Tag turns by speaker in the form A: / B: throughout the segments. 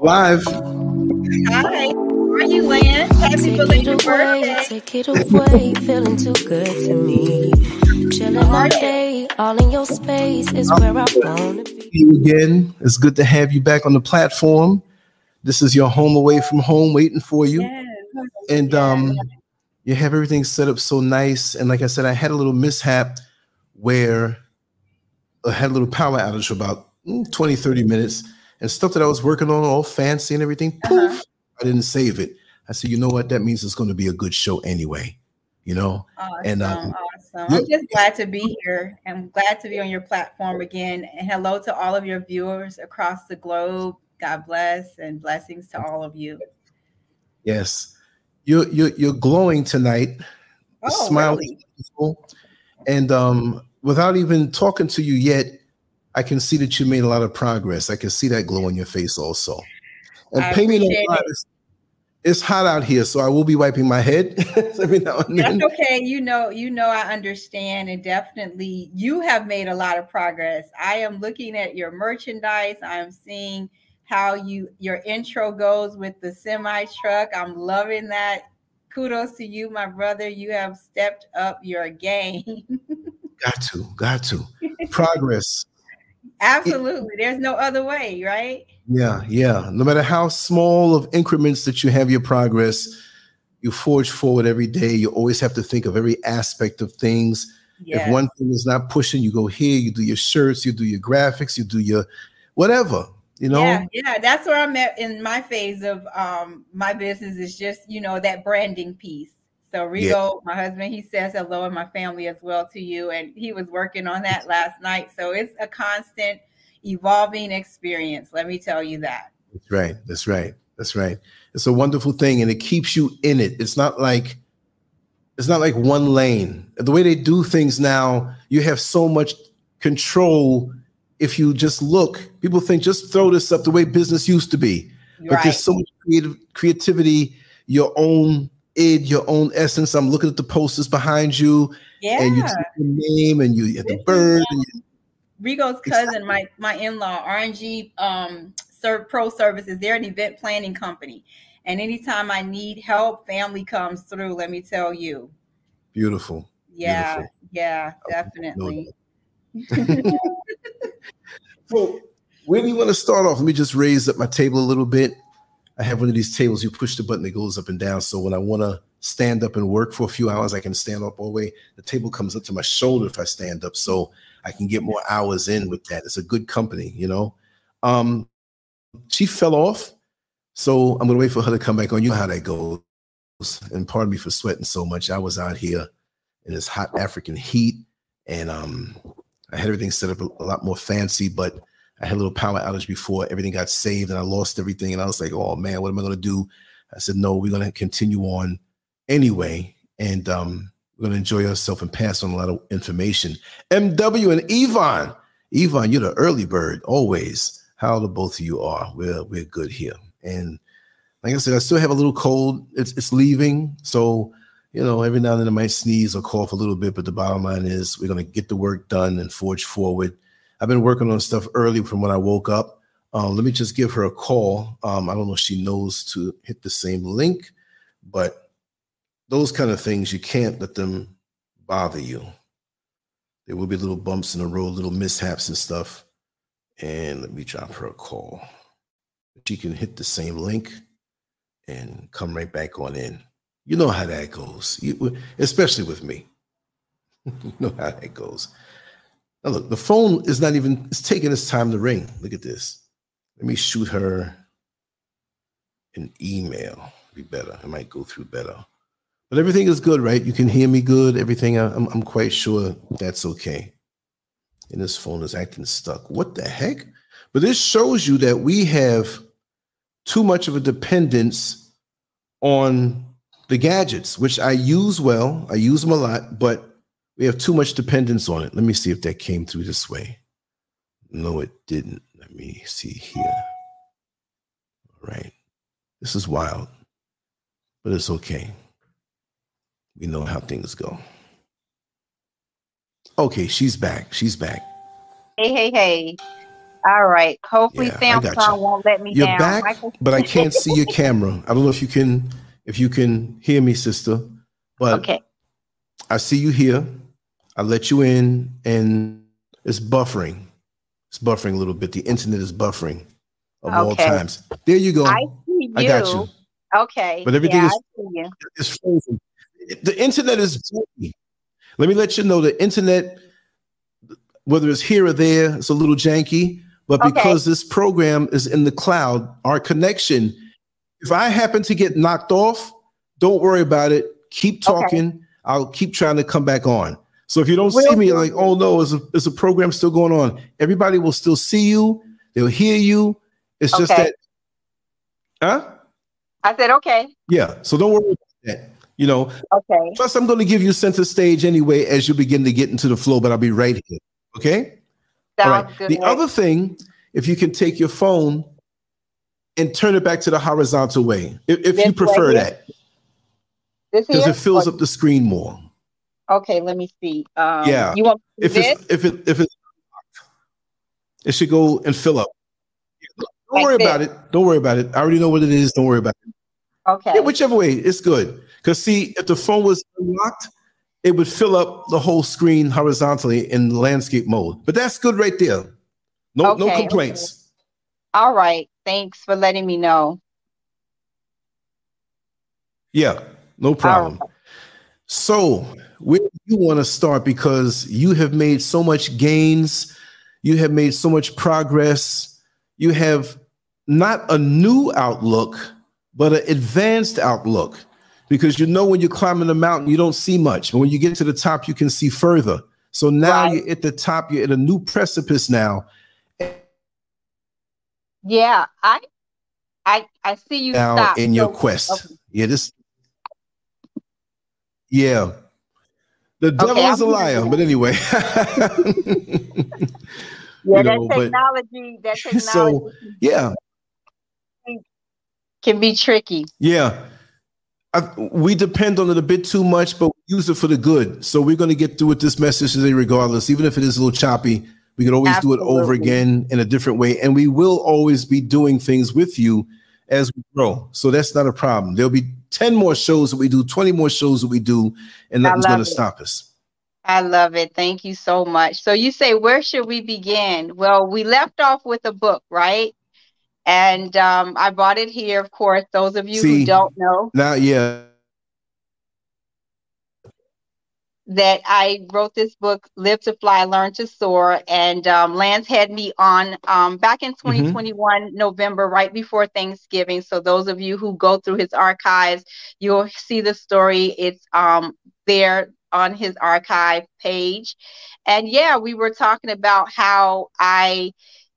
A: Live.
B: Hi. How are you, Lance? Happy belated birthday.
C: Take it away, feeling too good to me. Chilling all day, all in your space is where I wanna be.
A: you again. It's good to have you back on the platform. This is your home away from home waiting for you.
B: Yes.
A: And um you have everything set up so nice. And like I said, I had a little mishap where I had a little power outage for about 20, 30 minutes and stuff that I was working on, all fancy and everything. Poof,
B: Uh-huh.
A: I didn't save it. I said, you know what? That means it's going to be a good show anyway. You know?
B: Awesome,
A: And, um,
B: awesome. I'm just glad to be here. I'm glad to be on your platform again. And hello to all of your viewers across the globe. God bless and blessings to all of you.
A: Yes. You're you're you're glowing tonight.
B: Oh,
A: smile is
B: really?
A: And um, without even talking to you yet, I can see that you made a lot of progress. I can see that glow on your face also. And
B: I
A: pay me no mind,
B: it.
A: It's, it's hot out here, so I will be wiping my head every now and then.
B: That's okay. You know, you know, I understand, and definitely you have made a lot of progress. I am looking at your merchandise. I'm seeing how you your intro goes with the semi truck. I'm loving that. Kudos to you, my brother. You have stepped up your game.
A: Got to, got to. Progress.
B: Absolutely. There's no other way, right?
A: Yeah, yeah. No matter how small of increments that you have your progress, you forge forward every day. You always have to think of every aspect of things.
B: Yes.
A: If one thing is not pushing, you go here, you do your shirts, you do your graphics, you do your whatever, you know?
B: Yeah, yeah, that's where I'm at in my phase of um my business is just you know that branding piece. So Rigo, my husband, he says hello and my family as well to you, and he was working on that last night. So it's a constant evolving experience. Let me tell you that.
A: That's right. That's right. That's right. It's a wonderful thing and it keeps you in it. It's not like it's not like one lane. The way they do things now, you have so much control if you just look. People think just throw this up the way business used to be. But
B: Right.
A: there's so much creative creativity, your own id, your own essence. I'm looking at the posters behind you,
B: Yeah.
A: and you take your name, and you have the bird. And you,
B: Rigo's cousin, my my in-law, RNG um Serv Pro Services, they're an event planning company. And anytime I need help, family comes through, let me tell you.
A: beautiful.
B: Yeah,
A: Beautiful.
B: yeah, definitely.
A: So, where do you want to start off? Let me just raise up my table a little bit. I have one of these tables. You push the button, it goes up and down. So when I want to stand up and work for a few hours, I can stand up all the way. The table comes up to my shoulder if I stand up, so I can get more hours in with that. It's a good company, you know. Um, she fell off, so I'm gonna wait for her to come back on. You know how that goes. And pardon me for sweating so much. I was out here in this hot African heat, and um, I had everything set up a, lot more fancy, but I had a little power outage before everything got saved and I lost everything. And I was like, oh man, what am I going to do? I said, no, we're going to continue on anyway. And um, we're going to enjoy ourselves and pass on a lot of information. MW and Yvonne. Yvonne, you're the early bird, always. How the both of you are. We're, we're good here. And like I said, I still have a little cold. It's, it's leaving. So, you know, every now and then I might sneeze or cough a little bit, but the bottom line is we're going to get the work done and forge forward. I've been working on stuff early from when I woke up. Um, let me just give her a call. Um, I don't know if she knows to hit the same link, but those kind of things, you can't let them bother you. There will be little bumps in the road, little mishaps and stuff. And let me drop her a call. She can hit the same link and come right back on in. You know how that goes, you, especially with me. you know how that goes. Now look, the phone is not even, it's taking its time to ring. Look at this. Let me shoot her an email. Be better. It might go through better. But everything is good, right? You can hear me good. Everything, I'm, I'm quite sure that's okay. And this phone is acting stuck. What the heck? But this shows you that we have too much of a dependence on the gadgets, which I use well. I use them a lot, but we have too much dependence on it. Let me see if that came through this way. No, it didn't. Let me see here. All right. This is wild, but it's okay. We know how things go. Okay, she's back. She's back.
D: Hey, hey, hey.
B: All right. Hopefully yeah, Samsung won't let me
A: You're
B: down.
A: back, but I can't see your camera. I don't know if you can if you can hear me, sister. But
B: okay.
A: I see you here. I let you in, and it's buffering. It's buffering a little bit. The internet is buffering of okay. all times. There you go.
B: I see you.
A: I got you.
B: Okay.
A: But everything yeah, is, is frozen. The internet is janky. Let me let you know the internet, whether it's here or there, it's a little janky. But okay. because this program is in the cloud, our connection, if I happen to get knocked off, don't worry about it. Keep talking. Okay. I'll keep trying to come back on. So if you don't see me, like, oh no, is a, is a program still going on? Everybody will still see you. They'll hear you. It's okay. just that, huh?
B: I said okay.
A: Yeah. So don't worry about that. You know.
B: Okay.
A: Plus, I'm going to give you center stage anyway as you begin to get into the flow, but I'll be right here. Okay.
B: Sounds All right. Good.
A: The other thing, if you can take your phone and turn it back to the horizontal way, if, if you prefer that, because it fills up the screen more.
B: Okay, let me see. Um,
A: yeah.
B: You want
A: if this? it's if it if it's it should go and fill up. Don't like worry this. about it. Don't worry about it. I already know what it is. Don't worry about it.
B: Okay.
A: Yeah, whichever way, it's good. Because see, if the phone was unlocked, it would fill up the whole screen horizontally in landscape mode. But that's good right there. No, okay. no complaints.
B: All right. Thanks for letting me know.
A: Yeah, no problem. So where do you want to start? Because you have made so much gains, you have made so much progress, you have not a new outlook, but an advanced outlook. Because you know, when you're climbing the mountain, you don't see much, but when you get to the top, you can see further. So now right. you're at the top, you're at a new precipice now.
B: Yeah, I I I see you
A: now in your so, quest. Okay. Yeah, this yeah. The devil okay, is a liar, but anyway.
B: yeah, you know, that technology, that technology.
A: So yeah,
B: can be tricky.
A: Yeah. I, we depend on it a bit too much, but we use it for the good. So we're going to get through with this message today, regardless, even if it is a little choppy. We can always Absolutely. do it over again in a different way, and we will always be doing things with you as we grow. So that's not a problem. There'll be 10 more shows that we do, 20 more shows that we do, and nothing's going to stop us.
B: I love it. Thank you so much. So you say, where should we begin? Well, we left off with a book, right? And um, I brought it here, of course. Those of you See, who don't know.
A: Now, yeah.
B: That I wrote this book, Live to Fly, Learn to Soar. And um, Lance had me on um, back in 2021, mm-hmm. November, right before Thanksgiving. So those of you who go through his archives, you'll see the story. It's um, there on his archive page. And yeah, we were talking about how I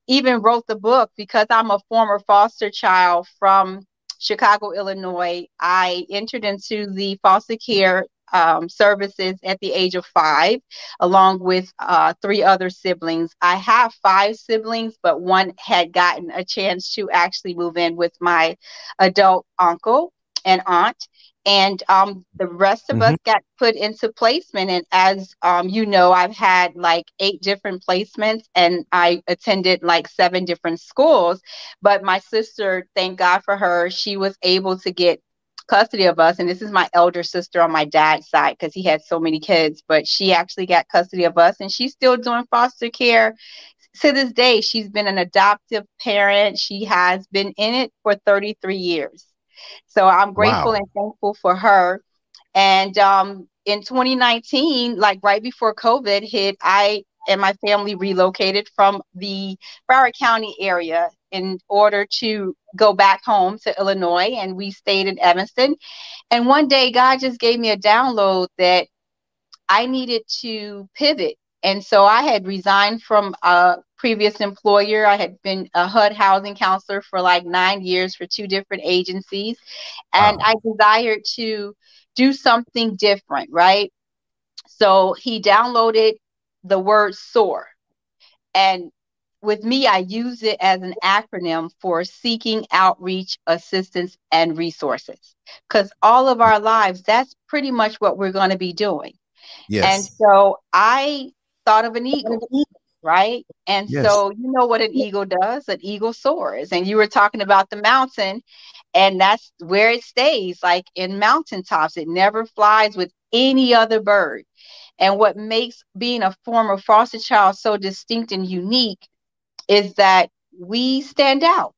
B: even wrote the book because I'm a former foster child from Chicago, Illinois. I entered into the foster care um, services at the age of five, along with uh, three other siblings. I have five siblings, but one had gotten a chance to actually move in with my adult uncle and aunt and um, the rest of mm-hmm. us got put into placement and as um, you know i've had like eight different placements and i attended like seven different schools but my sister thank god for her she was able to get custody of us and this is my elder sister on my dad's side because he had so many kids but she actually got custody of us and she's still doing foster care. To this day she's been an adoptive parent. She has been in it for 33 years. So i'm grateful wow. and thankful for her. And um, in 2019 like right before covid hit i and my family relocated from the Broward County area in order to go back home to Illinois. And we stayed in Evanston. And one day, God just gave me a download that I needed to pivot. And so I had resigned from a previous employer. I had been a HUD housing counselor for like nine years for two different agencies. And wow. I desired to do something different, right? So he downloaded the word SOAR. And with me, I use it as an acronym for seeking outreach, assistance, and resources. Because all of our lives, that's pretty much what we're going to be doing. Yes. And so I thought of an eagle. right? And yes. so you know what an eagle does? An eagle soars. And you were talking about the mountain, and that's where it stays, like in mountaintops. It never flies with any other bird. And what makes being a former foster child so distinct and unique is that we stand out.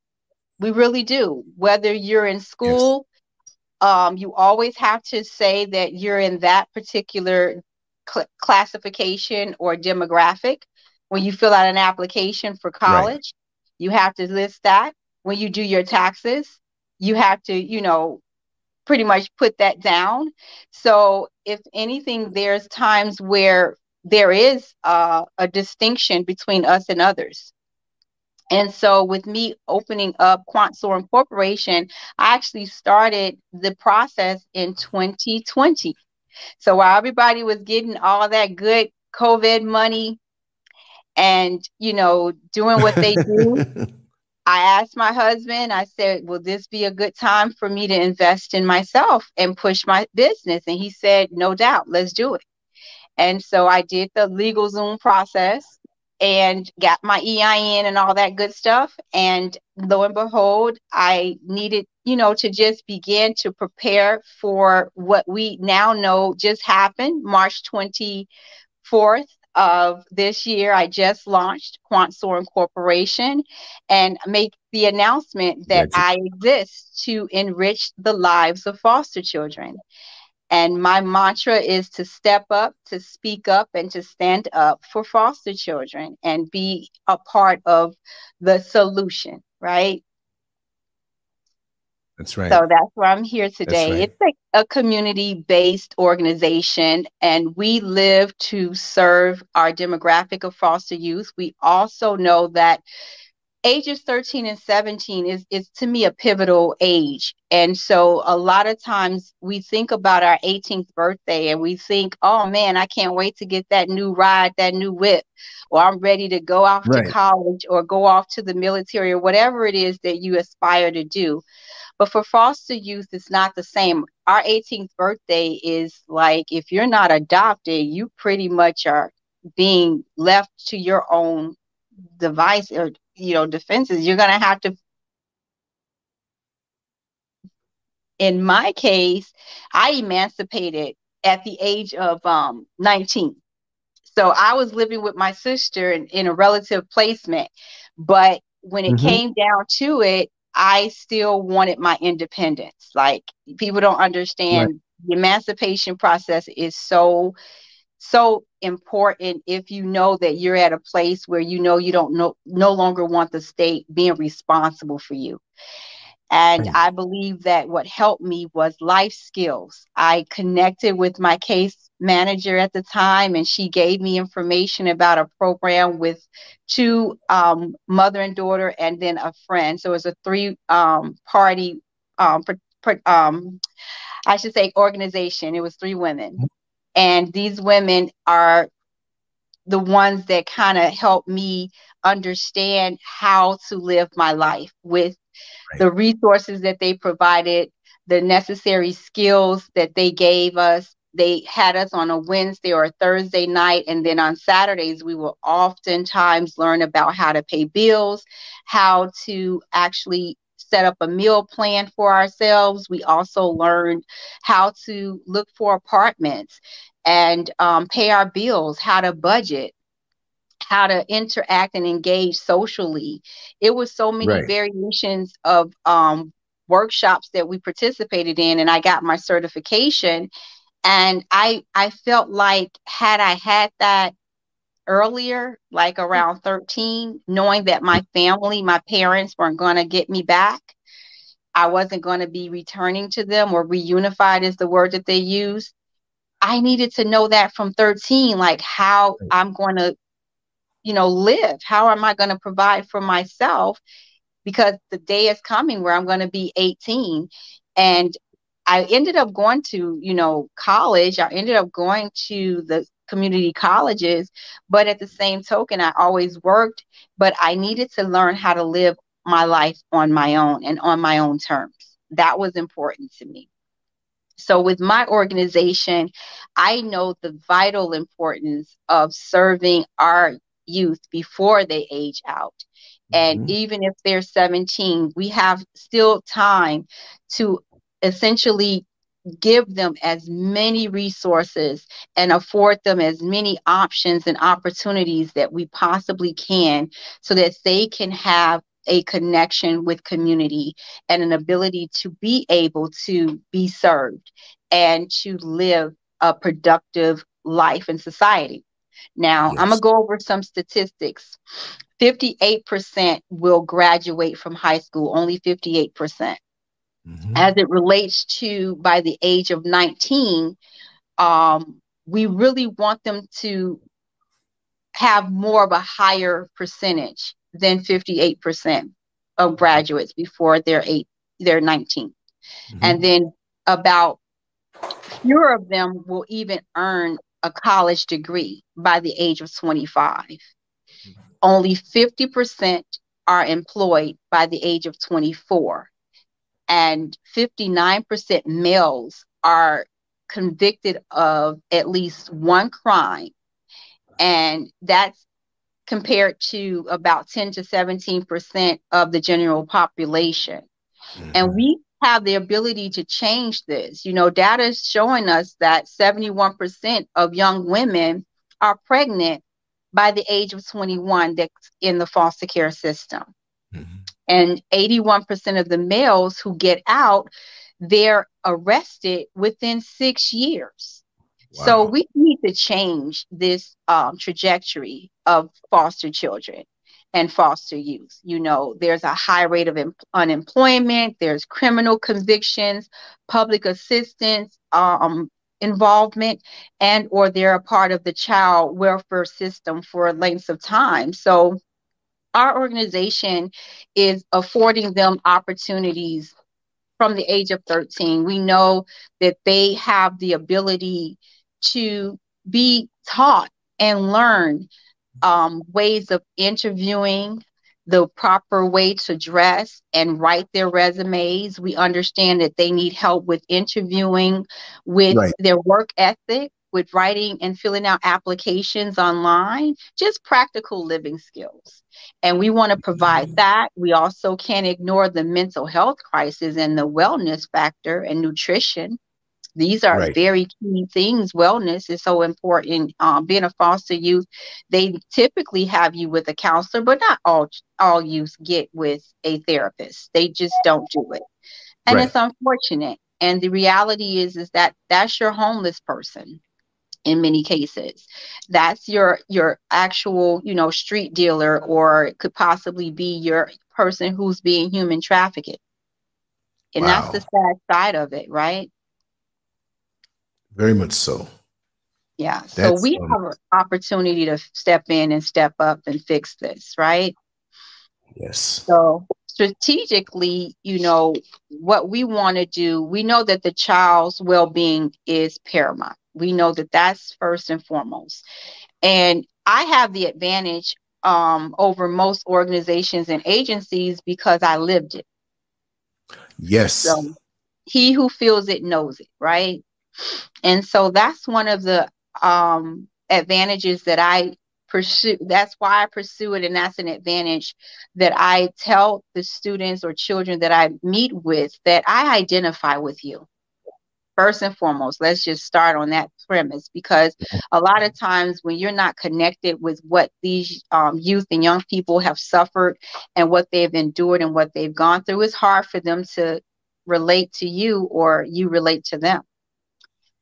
B: We really do. Whether you're in school, yes. um, you always have to say that you're in that particular cl- classification or demographic. When you fill out an application for college, right. you have to list that. When you do your taxes, you have to, you know, pretty much put that down. So, if anything, there's times where there is uh, a distinction between us and others. And so, with me opening up Quant SOAR Incorporation, I actually started the process in 2020. So, while everybody was getting all that good COVID money and, you know, doing what they do, I asked my husband, I said, Will this be a good time for me to invest in myself and push my business? And he said, No doubt, let's do it. And so I did the LegalZoom process and got my EIN and all that good stuff. And lo and behold, I needed, you know, to just begin to prepare for what we now know just happened March 24th of this year, I just launched Quant SOAR Incorporation and make the announcement that I exist to enrich the lives of foster children. And my mantra is to step up, to speak up, and to stand up for foster children and be a part of the solution, right?
A: That's right.
B: So that's where I'm here today. Right. It's like a community based organization, and we live to serve our demographic of foster youth. We also know that ages 13 and 17 is, is to me a pivotal age. And so a lot of times we think about our 18th birthday and we think, oh man, I can't wait to get that new ride, that new whip, or I'm ready to go off right. to college or go off to the military or whatever it is that you aspire to do. But for foster youth, it's not the same. Our 18th birthday is like if you're not adopted, you pretty much are being left to your own device or you know defenses. You're gonna have to. In my case, I emancipated at the age of um, 19. So I was living with my sister in, in a relative placement. But when it mm-hmm. came down to it, I still wanted my independence. Like people don't understand right. the emancipation process is so so important if you know that you're at a place where you know you don't know no longer want the state being responsible for you. And. I believe that what helped me was life skills. I connected with my case manager at the time, and she gave me information about a program with two um, mother and daughter, and then a friend. So it was a three um, party, um, per, per, um, I should say, organization. It was three women. Mm-hmm. And these women are the ones that kind of helped me understand how to live my life with the resources that they provided, the necessary skills that they gave us, they had us on a Wednesday or a Thursday night. And then on Saturdays, we will oftentimes learn about how to pay bills, how to actually set up a meal plan for ourselves. We also learned how to look for apartments and um, pay our bills, how to budget, how to interact and engage socially. It was so many right. variations of um, workshops that we participated in, and I got my certification and i i felt like had i had that earlier like around 13 knowing that my family my parents weren't going to get me back i wasn't going to be returning to them or reunified is the word that they use i needed to know that from 13 like how i'm going to you know live how am i going to provide for myself because the day is coming where i'm going to be 18 and I ended up going to, you know, college. I ended up going to the community colleges, but at the same token, I always worked, but I needed to learn how to live my life on my own and on my own terms. That was important to me. So, with my organization, I know the vital importance of serving our youth before they age out. And mm-hmm. even if they're 17, we have still time to essentially give them as many resources and afford them as many options and opportunities that we possibly can so that they can have a connection with community and an ability to be able to be served and to live a productive life in society. Now, yes. I'm going to go over some statistics. 58% will graduate from high school, only 58%. percent mm hmm As it relates to by the age of 19, um, we really want them to have more of a higher percentage than 58% of graduates before they're eight, they're 19. Mm-hmm. And then about fewer of them will even earn a college degree by the age of 25. Mm-hmm. Only 50% are employed by the age of 24. And 59% males are convicted of at least one crime. And that's compared to about 10 to 17% of the general population. Mm-hmm. And we have the ability to change this. You know, data is showing us that 71% of young women are pregnant by the age of 21 that's in the foster care system. Mm-hmm. And 81% of the males who get out, they're arrested within six years. Wow. So we need to change this um, trajectory of foster children and foster youth. You know, there's a high rate of em- unemployment, there's criminal convictions, public assistance um, involvement, and or they're a part of the child welfare system for lengths of time. So our organization is affording them opportunities from the age of 13. We know that they have the ability to be taught and learn um, ways of interviewing, the proper way to dress and write their resumes. We understand that they need help with interviewing, with right. their work ethic, with writing and filling out applications online, just practical living skills. And we want to provide mm-hmm. that. We also can't ignore the mental health crisis and the wellness factor and nutrition. These are right. very key things. Wellness is so important. Um, being a foster youth, they typically have you with a counselor, but not all all youth get with a therapist. They just don't do it, and right. it's unfortunate. And the reality is, is that that's your homeless person in many cases that's your your actual you know street dealer or it could possibly be your person who's being human trafficked and wow. that's the sad side of it right
A: very much so.
B: Yeah. That's, so we um, have an opportunity to step in and step up and fix this, right?
A: Yes.
B: So strategically, you know, what we want to do, we know that the child's well being is paramount. We know that that's first and foremost. And I have the advantage um, over most organizations and agencies because I lived it.
A: Yes. So
B: he who feels it knows it, right? And so that's one of the um, advantages that I pursue. That's why I pursue it. And that's an advantage that I tell the students or children that I meet with that I identify with you. First and foremost, let's just start on that premise because a lot of times when you're not connected with what these um, youth and young people have suffered and what they've endured and what they've gone through, it's hard for them to relate to you or you relate to them.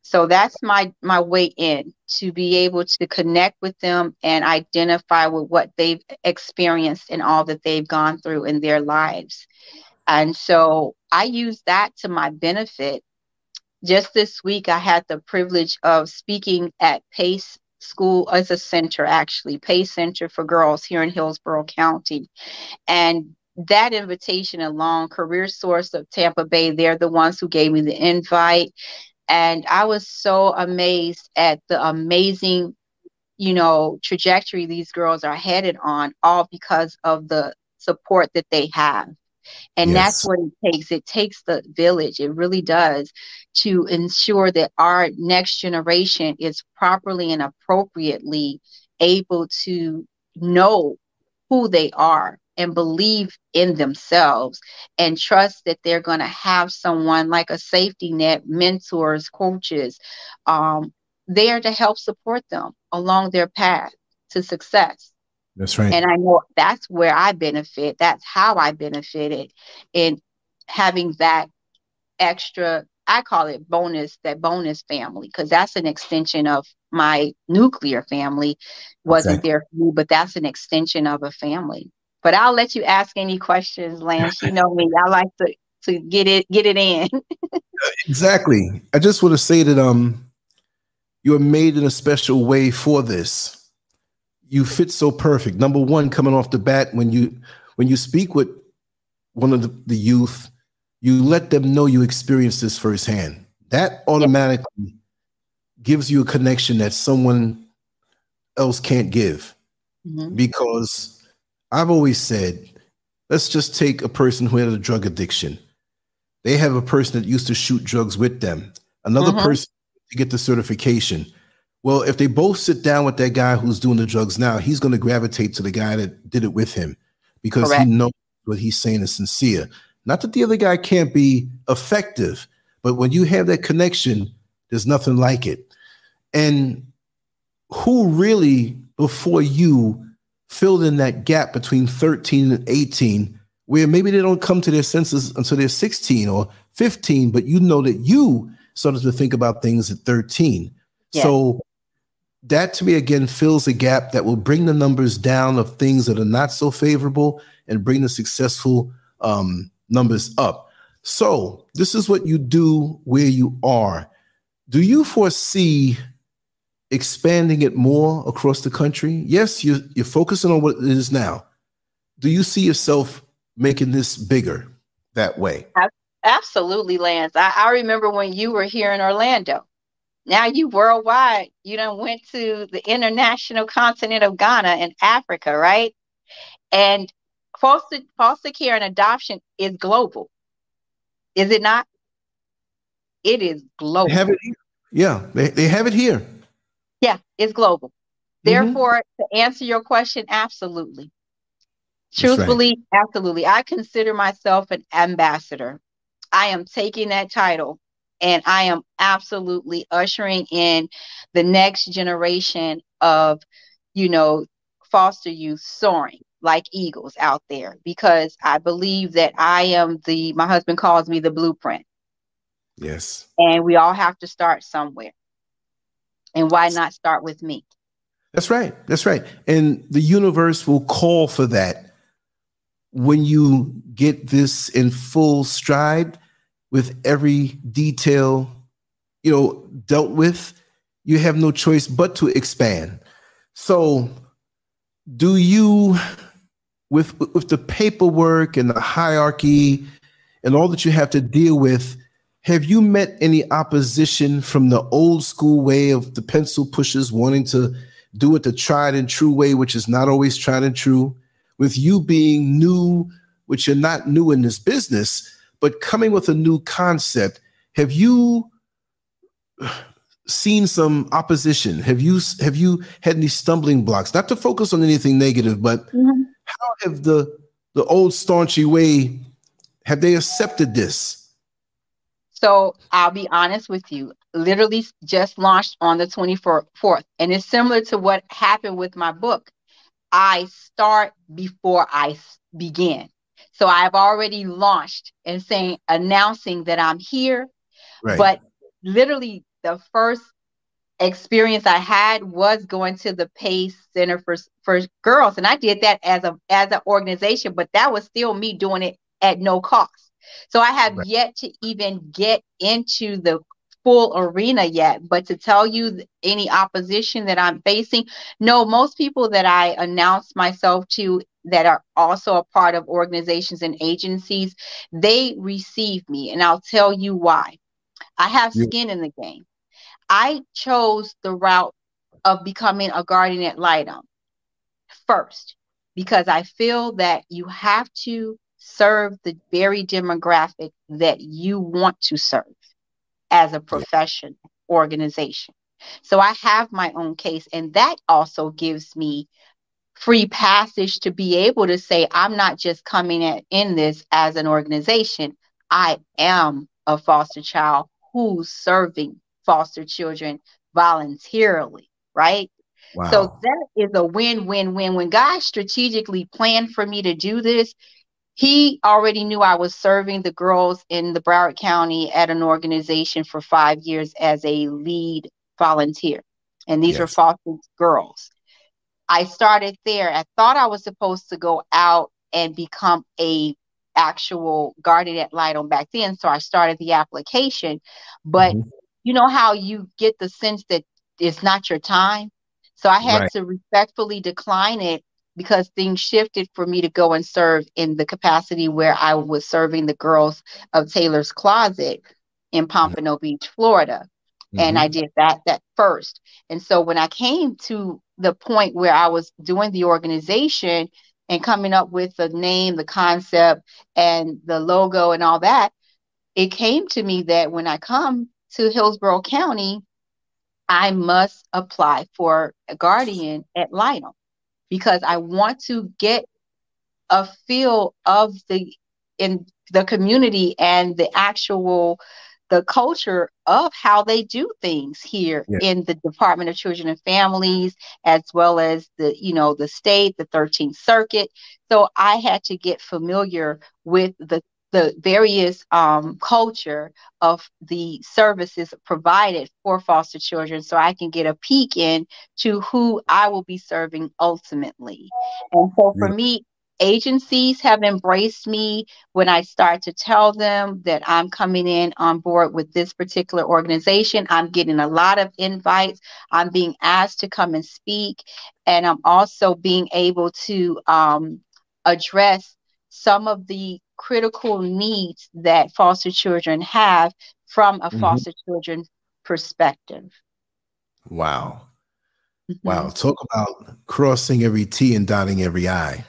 B: So that's my my way in to be able to connect with them and identify with what they've experienced and all that they've gone through in their lives. And so I use that to my benefit. Just this week, I had the privilege of speaking at Pace School as a center, actually, Pace Center for Girls here in Hillsborough County. And that invitation along, CareerSource of Tampa Bay, they're the ones who gave me the invite and I was so amazed at the amazing, you know, trajectory these girls are headed on, all because of the support that they have. And yes. that's what it takes. It takes the village. It really does to ensure that our next generation is properly and appropriately able to know who they are and believe in themselves and trust that they're going to have someone like a safety net, mentors, coaches, um, there to help support them along their path to success.
A: That's right.
B: And I know that's where I benefit. That's how I benefited in having that extra, I call it bonus, that bonus family, because that's an extension of my nuclear family. Wasn't okay. there for me, but that's an extension of a family. But I'll let you ask any questions, Lance. You know me. I like to to get it get it in.
A: exactly. I just want to say that um you are made in a special way for this. You fit so perfect. Number one, coming off the bat, when you when you speak with one of the, the youth, you let them know you experienced this firsthand. That automatically gives you a connection that someone else can't give. Mm-hmm. Because I've always said, let's just take a person who had a drug addiction. They have a person that used to shoot drugs with them, another mm-hmm. person to get the certification. Well, if they both sit down with that guy who's doing the drugs now, he's going to gravitate to the guy that did it with him because Correct. he knows what he's saying is sincere. Not that the other guy can't be effective, but when you have that connection, there's nothing like it. And who really, before you, filled in that gap between 13 and 18 where maybe they don't come to their senses until they're 16 or 15 but you know that you started to think about things at 13 yeah. so that to me again fills a gap that will bring the numbers down of things that are not so favorable and bring the successful um, numbers up. So this is what you do where you are. Do you foresee expanding it more across the country? Yes, you're, you're focusing on what it is now. Do you see yourself making this bigger that way?
B: Absolutely, Lance. I, I remember when you were here in Orlando. Now you worldwide. You done went to the international continent of Ghana and Africa, right? And foster foster care and adoption is global. Is it not? It is global.
A: They have it here. Yeah, they, they have it here.
B: Yeah, it's global. Mm-hmm. Therefore, to answer your question, absolutely. Truthfully, right. absolutely. I consider myself an ambassador. I am taking that title and I am absolutely ushering in the next generation of, you know, foster youth soaring like eagles out there because I believe that I am the, my husband calls me the blueprint.
A: Yes.
B: And we all have to start somewhere. And why not start with me?
A: That's right. That's right. And the universe will call for that when you get this in full stride with every detail, you know, dealt with, you have no choice but to expand. So, do you with with the paperwork and the hierarchy and all that you have to deal with, have you met any opposition from the old school way of the pencil pushers wanting to do it the tried and true way, which is not always tried and true? With you being new, which you're not new in this business, but coming with a new concept, have you seen some opposition? Have you have you had any stumbling blocks? Not to focus on anything negative, but mm-hmm. how have the the old staunchy way have they accepted this?
B: So I'll be honest with you, literally just launched on the 24th. And it's similar to what happened with my book. I start before I begin. So I've already launched and saying, announcing that I'm here. Right. But literally, the first experience I had was going to the PACE Center for for Girls, and I did that as a as an organization, but that was still me doing it at no cost. So I have right. yet to even get into the full arena yet. But to tell you any opposition that I'm facing, no, most people that I announce myself to that are also a part of organizations and agencies, they receive me. And I'll tell you why. I have skin in the game. I chose the route of becoming a guardian ad litem first because I feel that you have to serve the very demographic that you want to serve as a profession organization. So I have my own case, and that also gives me free passage to be able to say, I'm not just coming at, in this as an organization. I am a foster child who's serving foster children voluntarily, right? Wow. So that is a win win win. When God strategically planned for me to do this, He already knew I was serving the girls in the Broward County at an organization for five years as a lead volunteer. And these yes. were foster girls. I started there. I thought I was supposed to go out and become a actual guardian ad litem back then. So I started the application. But mm-hmm. you know how you get the sense that it's not your time? So I had right. to respectfully decline it because things shifted for me to go and serve in the capacity where I was serving the girls of Taylor's Closet in Pompano mm-hmm. Beach, Florida. Mm-hmm. And I did that that first. And so when I came to the point where I was doing the organization and coming up with the name, the concept, and the logo and all that, it came to me that when I come to Hillsborough County, I must apply for a guardian ad litem because I want to get a feel of the in the community and the actual the culture of how they do things here yeah. in the Department of Children and Families, as well as the, you know, the state, the 13th Circuit. So I had to get familiar with the the various um, culture of the services provided for foster children so I can get a peek in to who I will be serving ultimately. And so for me, agencies have embraced me when I start to tell them that I'm coming in on board with this particular organization. I'm getting a lot of invites. I'm being asked to come and speak. And I'm also being able to um, address some of the critical needs that foster children have from a mm-hmm. foster children perspective.
A: Wow. Mm-hmm. Wow. Talk about crossing every T and dotting every I.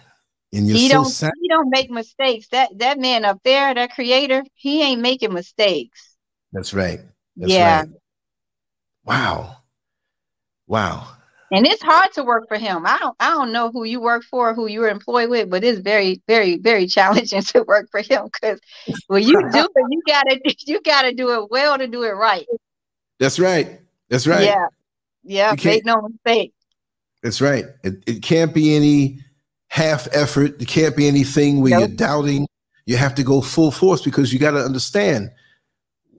B: And you're he so don't sad. he don't make mistakes. That that man up there, that creator, he ain't making mistakes.
A: That's right. That's yeah. Right. Wow. Wow
B: and it's hard to work for him. I don't I don't know who you work for, who you're employed with, but it's very, very, very challenging to work for him because when you do it, you gotta you gotta do it well to do it right.
A: That's right. That's right.
B: Yeah. Yeah. Make no mistake.
A: That's right. It, it can't be any half effort. It can't be anything where nope. you're doubting. You have to go full force because you got to understand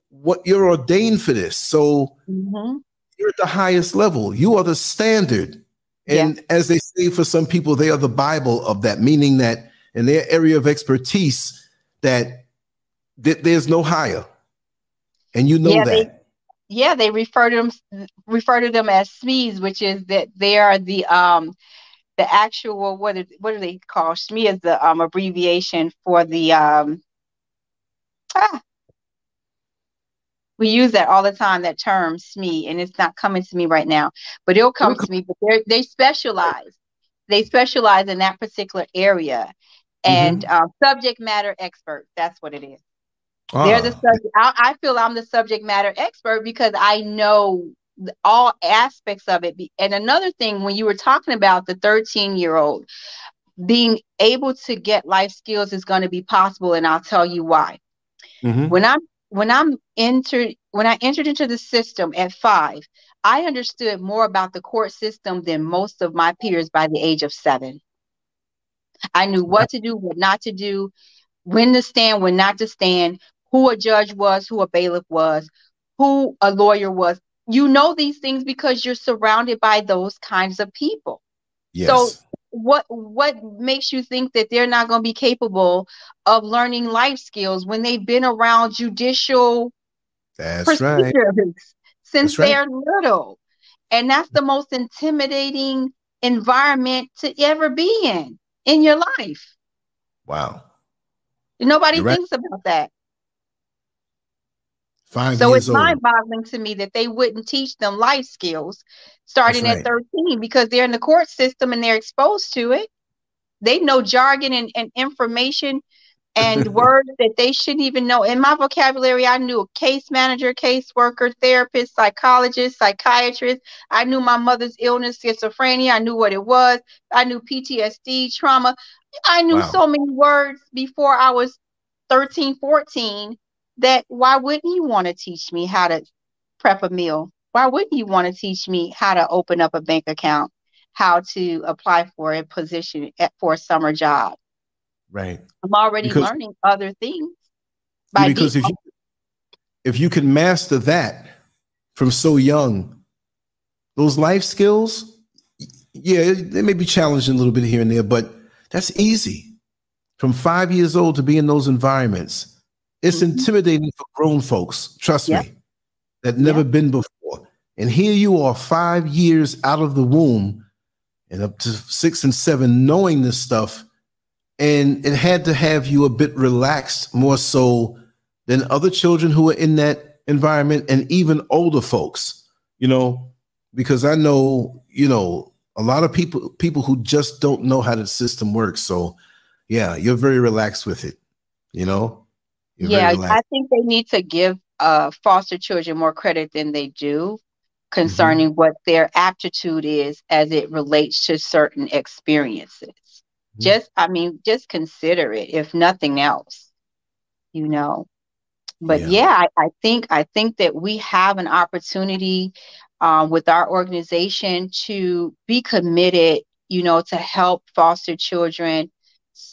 A: what you're ordained for this. So mm-hmm you're at the highest level. You are the standard. And yeah. as they say for some people, they are the Bible of that, meaning that in their area of expertise, that th- there's no higher. And you know
B: yeah,
A: that.
B: They, yeah, they refer to them refer to them as SMEs, which is that they are the um the actual what is what do they call SME is the um abbreviation for the um ah, we use that all the time that term SME, and it's not coming to me right now, but it'll come to me. But they they specialize, they specialize in that particular area, and mm-hmm. uh, subject matter expert. That's what it is. Ah. They're the subject. I, I feel I'm the subject matter expert because I know all aspects of it. And another thing, when you were talking about the 13 year old being able to get life skills is going to be possible, and I'll tell you why. Mm-hmm. When I'm when I'm entered when I entered into the system at five, I understood more about the court system than most of my peers by the age of seven. I knew what to do, what not to do, when to stand, when not to stand, who a judge was, who a bailiff was, who a lawyer was. You know these things because you're surrounded by those kinds of people. Yes. So what what makes you think that they're not going to be capable of learning life skills when they've been around judicial
A: that's right.
B: since that's right. they're little? And that's the most intimidating environment to ever be in in your life.
A: Wow.
B: Nobody You're thinks right. about that
A: Five
B: so it's mind boggling to me that they wouldn't teach them life skills starting right. at 13 because they're in the court system and they're exposed to it. They know jargon and, and information and words that they shouldn't even know. In my vocabulary, I knew a case manager, caseworker, therapist, psychologist, psychiatrist. I knew my mother's illness, schizophrenia. I knew what it was. I knew PTSD, trauma. I knew wow. so many words before I was 13, 14 that why wouldn't you want to teach me how to prep a meal? Why wouldn't you want to teach me how to open up a bank account, how to apply for a position at, for a summer job?
A: Right.
B: I'm already because, learning other things.
A: because if you, if you can master that from so young, those life skills, yeah, they may be challenging a little bit here and there, but that's easy. From five years old to be in those environments, it's mm-hmm. intimidating for grown folks. Trust yep. me, that never yep. been before. And here you are, five years out of the womb, and up to six and seven, knowing this stuff and it had to have you a bit relaxed more so than other children who are in that environment and even older folks you know because i know you know a lot of people people who just don't know how the system works so yeah you're very relaxed with it you know
B: you're yeah i think they need to give uh, foster children more credit than they do concerning mm-hmm. what their aptitude is as it relates to certain experiences Mm-hmm. Just, I mean, just consider it, if nothing else, you know. But yeah, yeah I, I, think I think that we have an opportunity um, with our organization to be committed, you know, to help foster children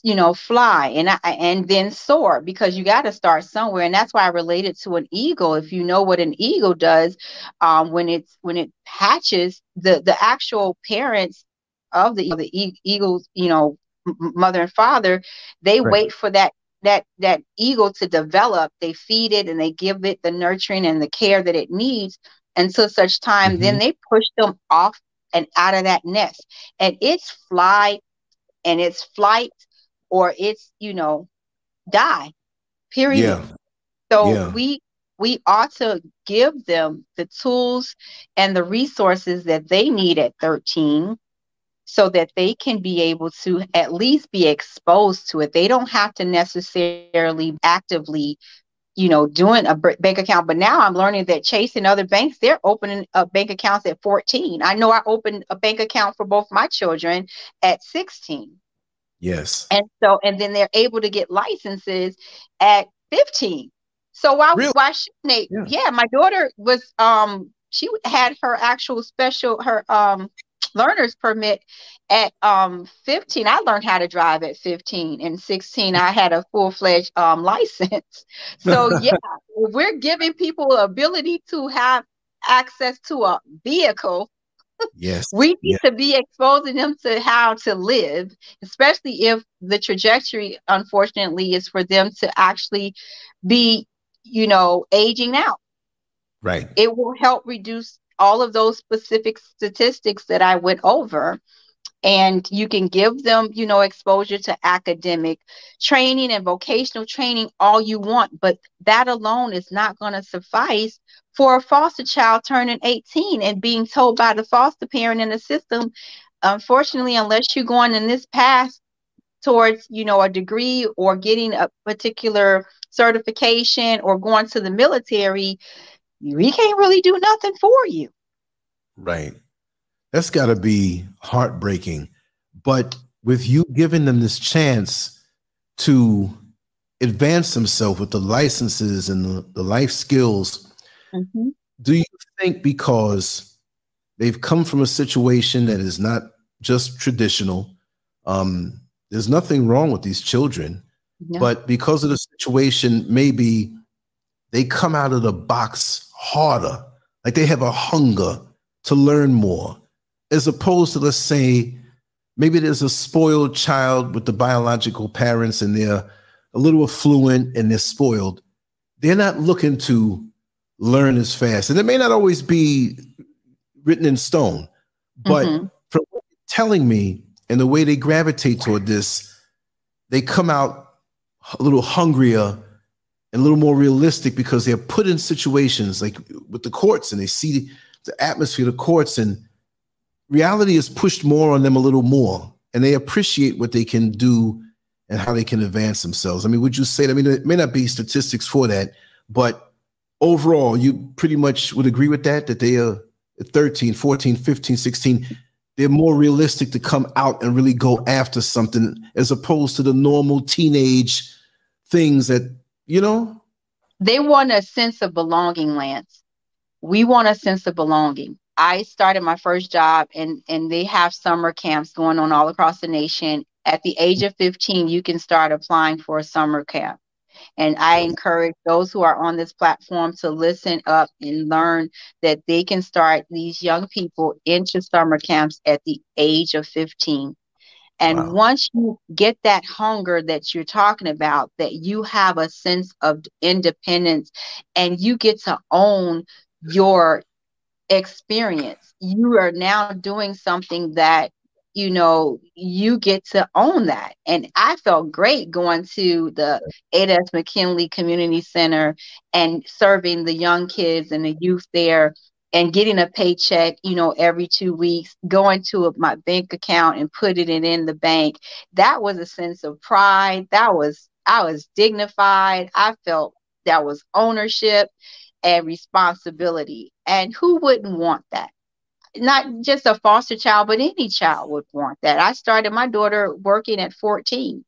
B: you know fly and I, and then soar because you got to start somewhere and that's why i related to an eagle if you know what an eagle does um, when it's when it hatches the the actual parents of the the e- eagles you know mother and father, they right. wait for that that that eagle to develop. They feed it and they give it the nurturing and the care that it needs until such time. Mm-hmm. Then they push them off and out of that nest, and it's fly, and it's flight, or it's you know die. Period. Yeah. So yeah. we we ought to give them the tools and the resources that they need at 13 so that they can be able to at least be exposed to it. They don't have to necessarily actively, you know, doing a bank account. But now I'm learning that Chase and other banks, they're opening up bank accounts at 14. I know I opened a bank account for both my children at 16.
A: Yes.
B: And so, and then they're able to get licenses at 15. So why, really? why shouldn't they? Yeah. yeah, my daughter was, um, she had her actual special, her, um, learner's permit at um 15 i learned how to drive at 15 and 16 i had a full-fledged um license so yeah we're giving people ability to have access to a vehicle
A: yes
B: we need yes. to be exposing them to how to live especially if the trajectory unfortunately is for them to actually be you know aging out
A: right
B: it will help reduce all of those specific statistics that I went over. And you can give them, you know, exposure to academic training and vocational training all you want, but that alone is not going to suffice for a foster child turning 18 and being told by the foster parent in the system, unfortunately, unless you're going in this path towards, you know, a degree or getting a particular certification or going to the military, we can't really do nothing for you.
A: Right. That's got to be heartbreaking. But with you giving them this chance to advance themselves with the licenses and the, the life skills, mm-hmm. do you think because they've come from a situation that is not just traditional, um, there's nothing wrong with these children, no. but because of the situation, maybe they come out of the box harder, like they have a hunger to learn more, as opposed to, let's say, maybe there's a spoiled child with the biological parents and they're a little affluent and they're spoiled. They're not looking to learn as fast. And it may not always be written in stone, but mm-hmm. from telling me and the way they gravitate toward this, they come out a little hungrier and a little more realistic because they're put in situations like with the courts and they see the atmosphere, of the courts, and reality is pushed more on them a little more, and they appreciate what they can do and how they can advance themselves. I mean, would you say? I mean, it may not be statistics for that, but overall, you pretty much would agree with that. That they are 13, 14, 15, 16. They're more realistic to come out and really go after something as opposed to the normal teenage things that you know.
B: They want a sense of belonging, Lance. We want a sense of belonging. I started my first job and and they have summer camps going on all across the nation. At the age of 15, you can start applying for a summer camp. And I encourage those who are on this platform to listen up and learn that they can start these young people into summer camps at the age of 15. And wow. once you get that hunger that you're talking about, that you have a sense of independence and you get to own your experience. You are now doing something that you know you get to own that. And i felt great going to the ada mckinley community center and serving the young kids and the youth there and getting a paycheck you know every two weeks going to my bank account and putting it in the bank. That was a sense of pride. That was i was dignified. I felt that was ownership and responsibility. And who wouldn't want that? Not just a foster child, but any child would want that. I started my daughter working at 14.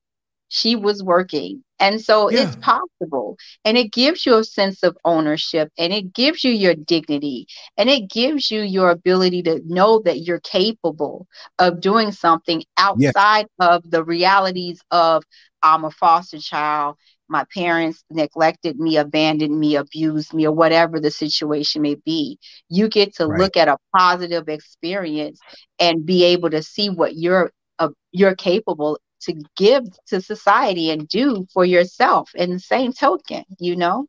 B: She was working. And so yeah. it's possible. And it gives you a sense of ownership and it gives you your dignity and it gives you your ability to know that you're capable of doing something outside yeah. of the realities of I'm a foster child my parents neglected me, abandoned me, abused me, or whatever the situation may be. You get to right. look at a positive experience and be able to see what you're uh, you're capable to give to society and do for yourself. In the same token, you know.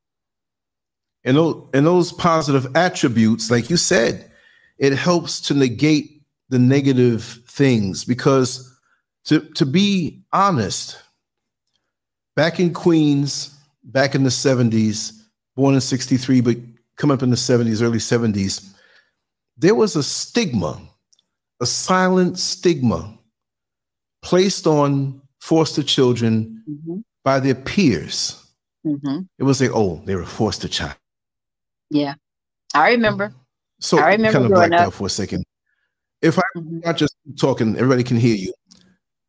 A: And those and those positive attributes, like you said, it helps to negate the negative things because to to be honest back in Queens, back in the 70s, born in 63, but come up in the 70s, early 70s, there was a stigma, a silent stigma placed on foster children mm-hmm. by their peers. Mm-hmm. It was like, oh, they were a foster child.
B: Yeah, I remember.
A: So I remember kind of blacked up. out for a second. If I'm mm-hmm. not just talking, everybody can hear you.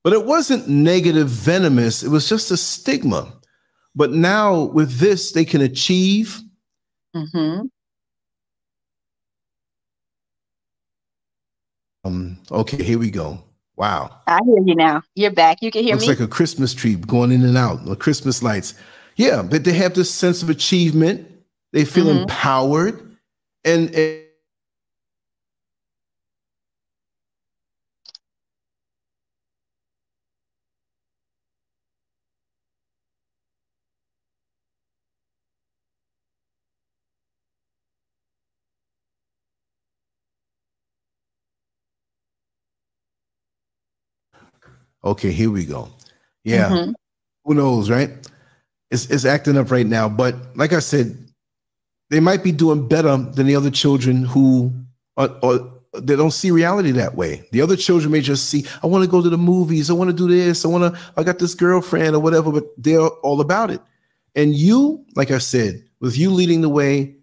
A: But it wasn't negative, venomous. It was just a stigma. But now with this, they can achieve. Mm-hmm. Um, okay, here we go. Wow.
B: I hear you now. You're back. You can hear
A: Looks
B: me.
A: Looks like a Christmas tree going in and out, the Christmas lights. Yeah, but they have this sense of achievement. They feel mm-hmm. empowered. And, and Okay, here we go. Yeah. Mm-hmm. Who knows, right? It's, it's acting up right now. But like I said, they might be doing better than the other children who are, are they don't see reality that way. The other children may just see, I want to go to the movies, I want to do this, I want to, I got this girlfriend or whatever, but they're all about it. And you, like I said, with you leading the way,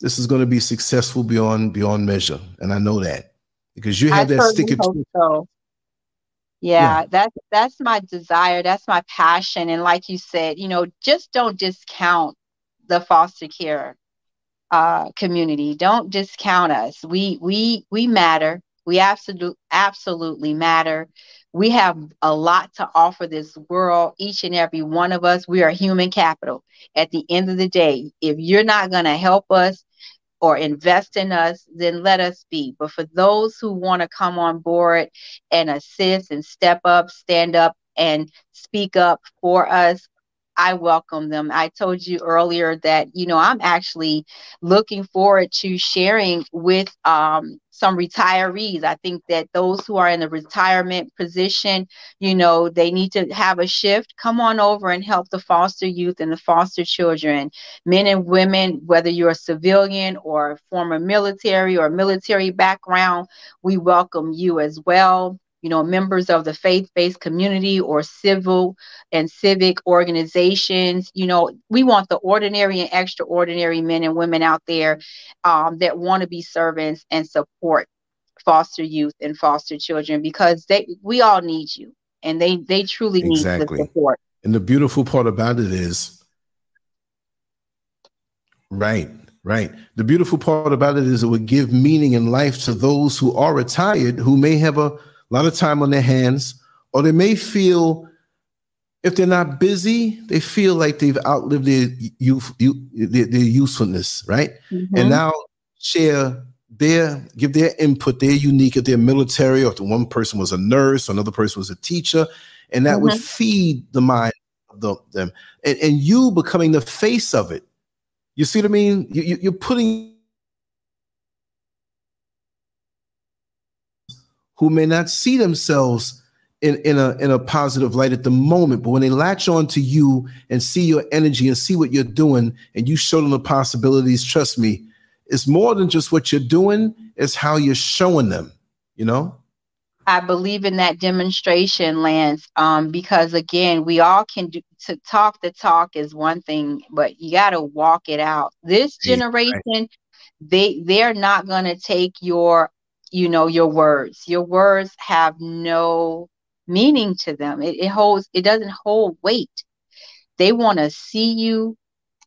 A: this is going to be successful beyond beyond measure, and I know that because you have I that sticker. So
B: yeah, yeah, that's that's my desire. That's my passion. And like you said you know just don't discount the foster care uh, community. Don't discount us. We we we matter. We absolutely absolutely matter. We have a lot to offer this world each and every one of us. We are human capital. At the end of the day if you're not going to help us or invest in us, then let us be. But for those who want to come on board and assist and step up, stand up, and speak up for us, I welcome them. I told you earlier that, you know, I'm actually looking forward to sharing with um, some retirees. I think that those who are in the retirement position, you know, they need to have a shift. Come on over and help the foster youth and the foster children, men and women, whether you're a civilian or former military or military background, we welcome you as well you know, members of the faith-based community or civil and civic organizations. You know, we want the ordinary and extraordinary men and women out there um, that want to be servants and support foster youth and foster children because they we all need you and they they truly exactly. need the support.
A: And the beautiful part about it is right Right. The beautiful part about it is it would give meaning in life to those who are retired, who may have a lot of time on their hands, or they may feel if they're not busy, they feel like they've outlived their youth, their, their usefulness, right? Mm-hmm. And now share their give their input, their unique, if they're military, or if the one person was a nurse, or another person was a teacher, and that mm-hmm. would feed the mind of the, them, and, and you becoming the face of it you see what I mean? You, you, you're putting who may not see themselves in, in a in a positive light at the moment, but when they latch on to you and see your energy and see what you're doing, and you show them the possibilities, trust me, it's more than just what you're doing, it's how you're showing them, you know?
B: I believe in that demonstration, Lance, um, because again, we all can do to talk the talk is one thing, but you got to walk it out. This generation, right. they they're not going to take your, you know, your words. Your words have no meaning to them. It, it holds. It doesn't hold weight. They want to see you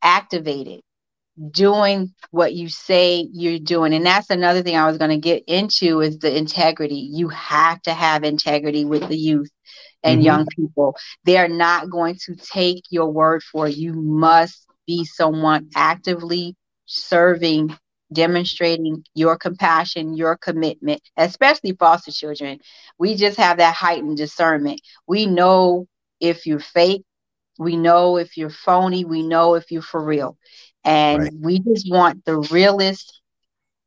B: activated doing what you say you're doing and that's another thing i was going to get into is the integrity you have to have integrity with the youth and mm-hmm. young people they're not going to take your word for it. you must be someone actively serving demonstrating your compassion your commitment especially foster children. We just have that heightened discernment. We know if you're fake. We know if you're phony. We know if you're for real. And right. we just want the realest,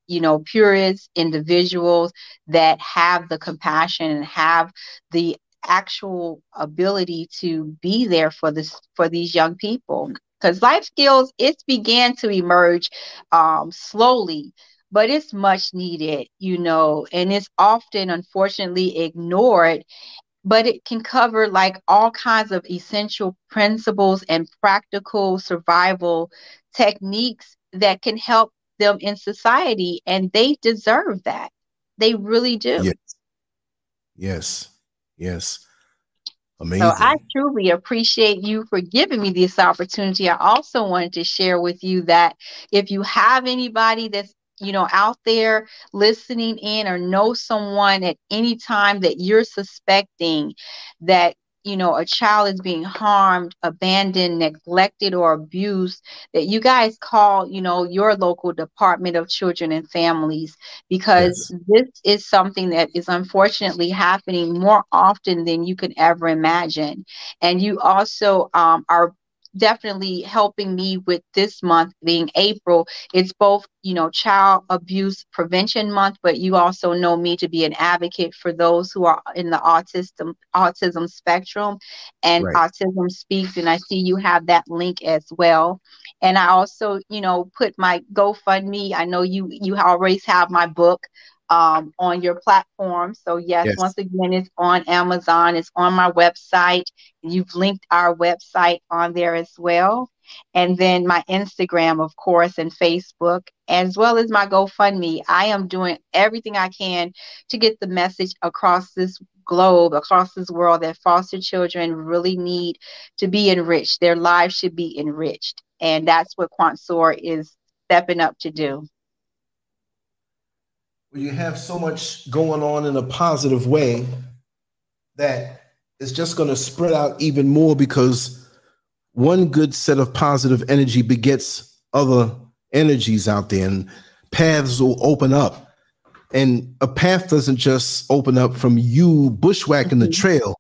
B: you know, purest individuals that have the compassion and have the actual ability to be there for this for these young people because life skills it's began to emerge um, slowly but it's much needed you know and it's often unfortunately ignored but it can cover like all kinds of essential principles and practical survival techniques that can help them in society and they deserve that. They really do.
A: Yes. Yes. Yes amazing.
B: So i truly appreciate you for giving me this opportunity. I also wanted to share with you that if you have anybody that's you know out there listening in or know someone at any time that you're suspecting that you know a child is being harmed abandoned neglected or abused that you guys call you know your local department of children and families because yes. this is something that is unfortunately happening more often than you can ever imagine and you also um, are definitely helping me with this month being April. It's both, you know, child abuse prevention month, but you also know me to be an advocate for those who are in the autism autism spectrum and right. autism speaks and I see you have that link as well. And I also, you know, put my GoFundMe. I know you you always have my book um, on your platform. So, yes, yes, once again, it's on Amazon, it's on my website. You've linked our website on there as well. And then my Instagram, of course, and Facebook, as well as my GoFundMe. I am doing everything I can to get the message across this globe, across this world, that foster children really need to be enriched. Their lives should be enriched. And that's what Quant SOAR is stepping up to do
A: where you have so much going on in a positive way that it's just going to spread out even more because one good set of positive energy begets other energies out there and paths will open up and a path doesn't just open up from you bushwhacking the mm-hmm. trail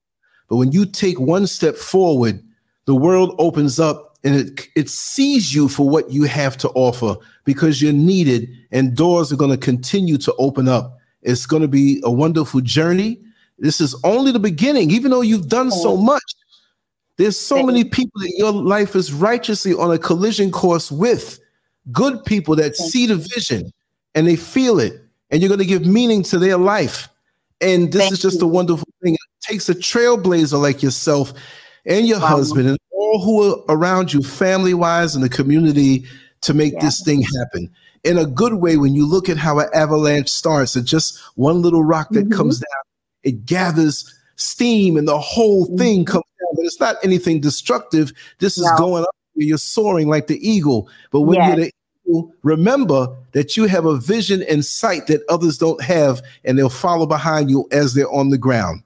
A: but when you take one step forward the world opens up and it, it sees you for what you have to offer because you're needed and doors are going to continue to open up. It's going to be a wonderful journey. This is only the beginning, even though you've done so oh. much. There's so many people that your life is righteously on a collision course with good people that see the vision and they feel it, and you're going to give meaning to their life. And this Thank is just you. a wonderful thing. It takes a trailblazer like yourself and your wow. husband and all who are around you, family wise, and the community to make yeah. this thing happen in a good way. When you look at how an avalanche starts, it's just one little rock that mm-hmm. comes down, it gathers steam and the whole mm-hmm. thing comes down. But it's not anything destructive. This no. is going up. You're soaring like the eagle. But when yes. you're the eagle, remember that you have a vision and sight that others don't have, and they'll follow behind you as they're on the ground.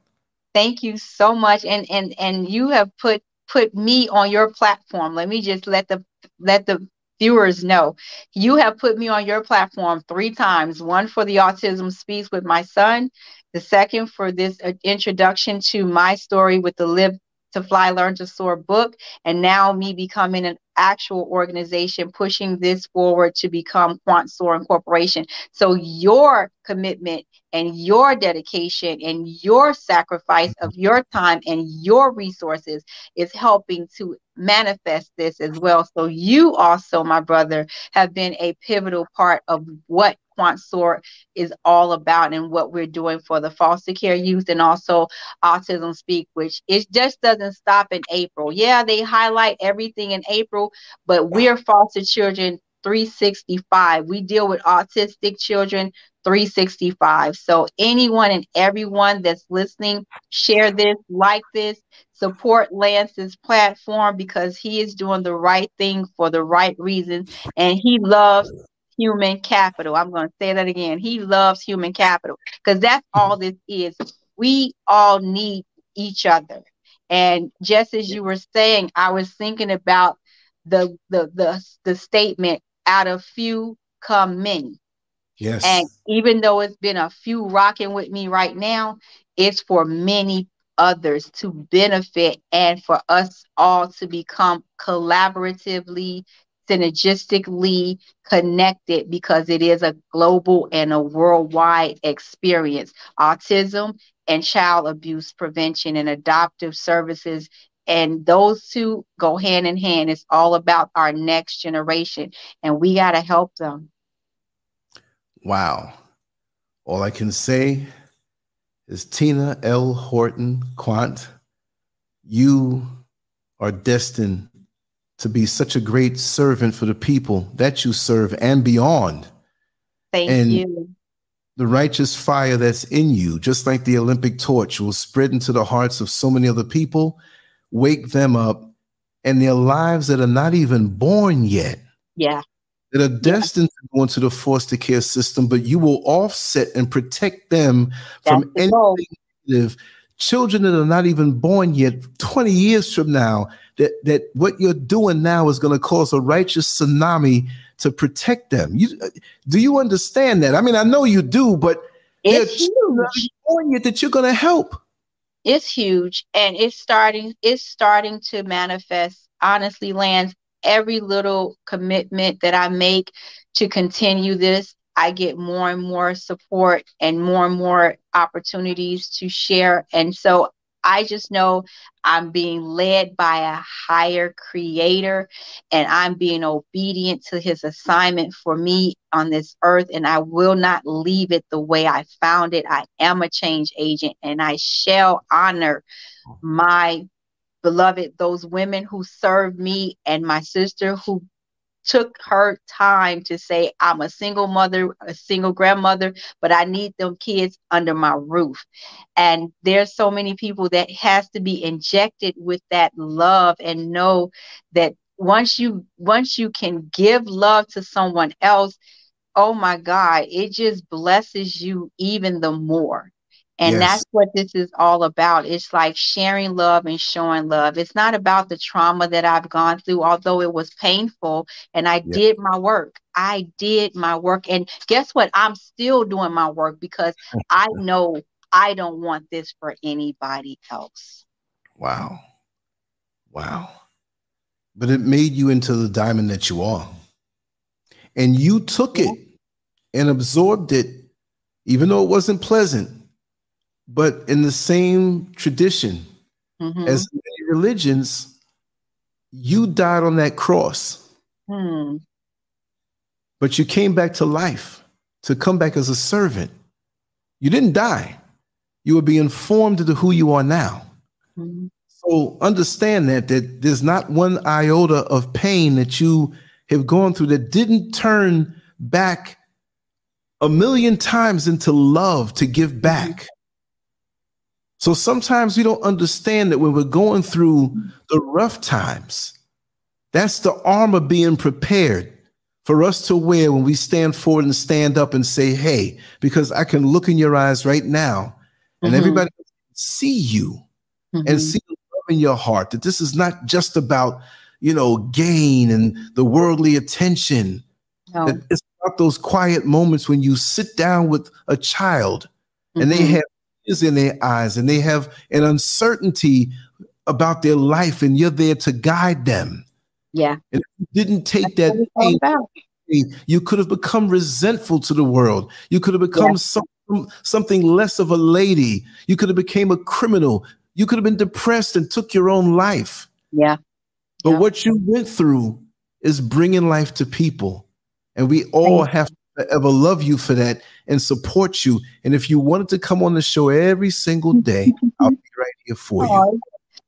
B: Thank you so much. And and and you have put put me on your platform. Let me just let the let the viewers know you have put me on your platform three times one for the autism speaks with my son the second for this uh, introduction to my story with the live to fly learn to soar book and now me becoming an actual organization pushing this forward to become quant soar incorporation so your commitment and your dedication and your sacrifice of mm-hmm. your time and your resources is helping to manifest this as well. So you also, my brother, have been a pivotal part of what Quant Soar is all about and what we're doing for the foster care youth and also Autism Speak, which it just doesn't stop in April. Yeah, they highlight everything in April, but we're foster children 365. We deal with autistic children 365. So anyone and everyone that's listening, share this, like this, support Lance's platform because he is doing the right thing for the right reason and he loves human capital. I'm going to say that again. He loves human capital because that's mm-hmm. all this is. We all need each other. And just as you were saying, I was thinking about the the the, the statement out of few come many
A: Yes.
B: And even though it's been a few rocking with me right now, it's for many others to benefit and for us all to become collaboratively, synergistically connected because it is a global and a worldwide experience. Autism and child abuse prevention and adoptive services and those two go hand in hand. It's all about our next generation, and we got to help them.
A: Wow. All I can say is Tina L. Horton Quant, you are destined to be such a great servant for the people that you serve and beyond.
B: Thank and you.
A: The righteous fire that's in you, just like the Olympic torch, will spread into the hearts of so many other people, wake them up, and their lives that are not even born yet.
B: Yeah
A: that are destined to go into the foster care system, but you will offset and protect them That's from anything negative. Children that are not even born yet, 20 years from now, that, that what you're doing now is going to cause a righteous tsunami to protect them. You, uh, do you understand that? I mean, I know you do, but
B: it's huge.
A: born yet that you're going to help.
B: It's huge, and it's starting. It's starting to manifest. Honestly, Lance every little commitment that I make to continue this, I get more and more support and more and more opportunities to share. And so I just know I'm being led by a higher creator and I'm being obedient to his assignment for me on this earth. And I will not leave it the way I found it. I am a change agent and I shall honor my beloved, those women who served me and my sister who took her time to say, I'm a single mother, a single grandmother, but I need them kids under my roof. And there's so many people that has to be injected with that love and know that once you once you can give love to someone else, oh my God, it just blesses you even the more. And yes. that's what this is all about. It's like sharing love and showing love. It's not about the trauma that I've gone through, although it was painful and I did my work. I did my work. And guess what? I'm still doing my work because I know I don't want this for anybody else.
A: Wow. Wow. But it made you into the diamond that you are. And you took it and absorbed it, even though it wasn't pleasant but in the same tradition mm-hmm. as many religions, you died on that cross. Mm. But you came back to life to come back as a servant. You didn't die. you will be informed into who you are now.
B: Mhm.
A: So understand that that there's not one iota of pain that you have gone through that didn't turn back a million times into love to give back. So sometimes we don't understand that when we're going through the rough times, that's the armor being prepared for us to wear when we stand forward and stand up and say, Hey, because I can look in your eyes right now and
B: Mhm.
A: everybody can see you and
B: Mhm.
A: see the love in your heart that this is not just about you know gain and the worldly attention
B: No.
A: that it's about those quiet moments when you sit down with a child and they
B: Mhm.
A: have tears in their eyes and they have an uncertainty about their life and you're there to guide them
B: yeah.
A: and you didn't take
B: That's
A: that
B: what it's all
A: pain you could have become resentful to the world you could have become some, something less of a lady you could have became a criminal you could have been depressed and took your own life
B: Yeah.
A: but
B: Yeah.
A: what you went through is bringing life to people. And we all have to ever love you for that and support you. And if you wanted to come on the show every single day, I'll be right here for you.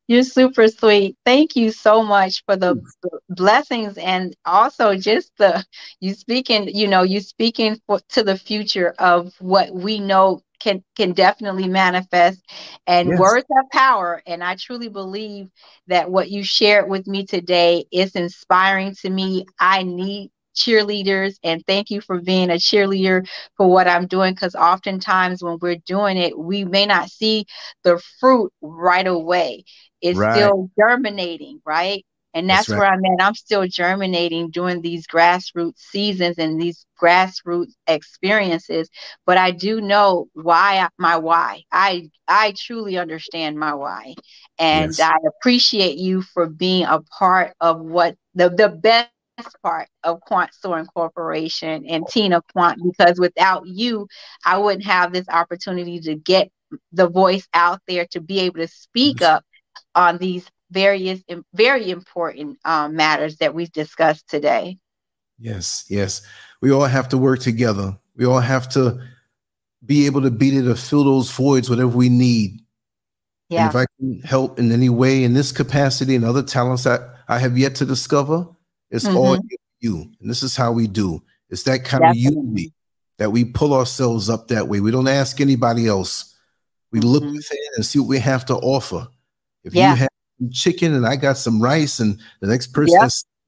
B: You're super sweet. Thank you so much for the blessings and also just the you speaking, you know, you speaking for, to the future of what we know can can definitely manifest and
A: Yes.
B: words have power and I truly believe that what you shared with me today is inspiring to me. I need cheerleaders and thank you for being a cheerleader for what I'm doing because oftentimes when we're doing it, we may not see the fruit right away. It's
A: Right.
B: still germinating, right? And
A: That's
B: that's,
A: right.
B: where I'm at. I'm still germinating during these grassroots seasons and these grassroots experiences. But I do know why I- my why. I I truly understand my why. And
A: Yes.
B: I appreciate you for being a part of what the, the best part of Quant Soaring Corporation and Tina Quant because without you, I wouldn't have this opportunity to get the voice out there to be able to speak up on these various very important um, matters that we've discussed today.
A: Yes, yes. We all have to work together. We all have to be able to beat it to fill those voids, whatever we need.
B: Yeah.
A: And if I can help in any way in this capacity and other talents that I have yet to discover, it's all
B: Mhm.
A: you. And this is how we do. It's that kind of
B: Definitely.
A: unity that we pull ourselves up that way. We don't ask anybody else. We look
B: Mhm.
A: within and see what we have to offer. If
B: Yeah.
A: you have chicken and I got some rice and the next person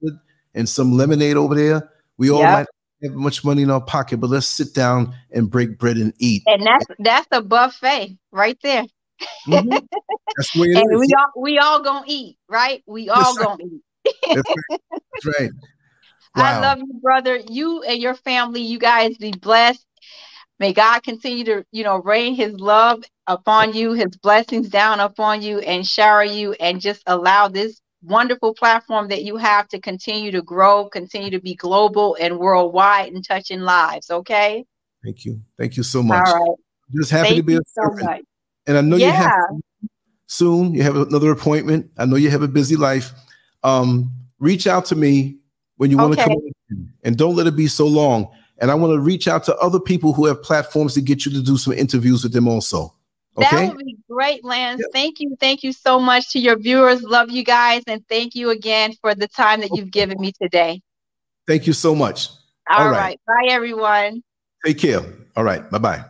B: Yep.
A: and some lemonade over there, we all
B: Yep.
A: might have much money in our pocket, but let's sit down and break bread and eat.
B: And that's that's a buffet right there.
A: Mhm. That's it
B: And
A: is.
B: we all we all gonna eat, right? We all gonna eat.
A: That's right. That's right.
B: I love you, brother. You and your family, you guys be blessed. May God continue to, you know, rain his love upon you, his blessings down upon you, and shower you, and just allow this wonderful platform that you have to continue to grow, continue to be global and worldwide and touching lives. Okay.
A: Thank you. Thank you so much.
B: All right.
A: Just happy to
B: Thank
A: be a
B: so
A: servant.
B: much.
A: And I know you have soon. You have another appointment. I know you have a busy life. Um, reach out to me when you want to
B: Okay.
A: come on, and don't let it be so long. And I want to reach out to other people who have platforms to get you to do some interviews with them also. Okay?
B: That would be great, Lance.
A: Yeah.
B: Thank you. Thank you so much to your viewers. Love you guys. And thank you again for the time that you've given me today.
A: Thank you so much.
B: All
A: All
B: right.
A: right.
B: Bye, everyone.
A: Take care. All right. Bye bye.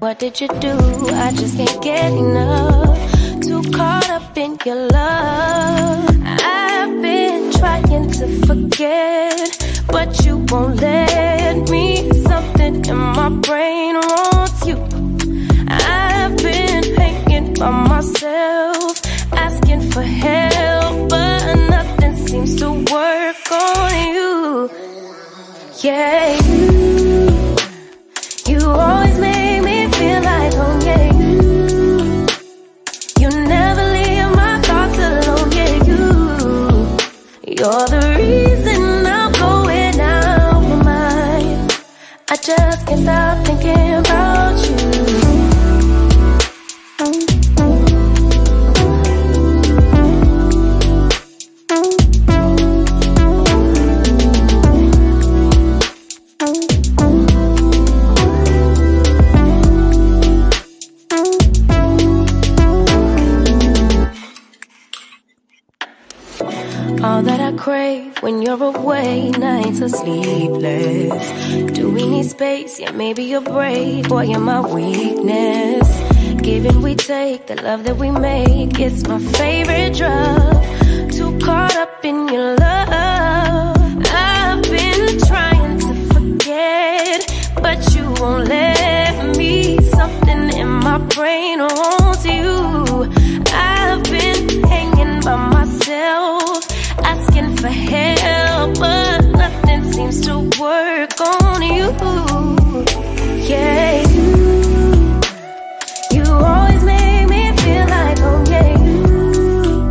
C: What did you do? I just can't get enough. Too caught up in your love. I have been trying to forget, but you won't let me. Something in my brain wants you. I've been hanging by myself, asking for help, but nothing seems to work on you. Yeah, you're the reason I'm going out my mind. I just can't stop thinking about crave when you're away, nights are sleepless. Do we need space? Yeah, maybe a break. Boy, you're my weakness. Giving we take, the love that we make, it's my favorite drug. Too caught up in your love. I've been trying to forget, but you won't let me. Something in my brain wants you. I've been hanging by myself, for help, but nothing seems to work on you. Yeah, you, you always make me feel like home. Yeah, you,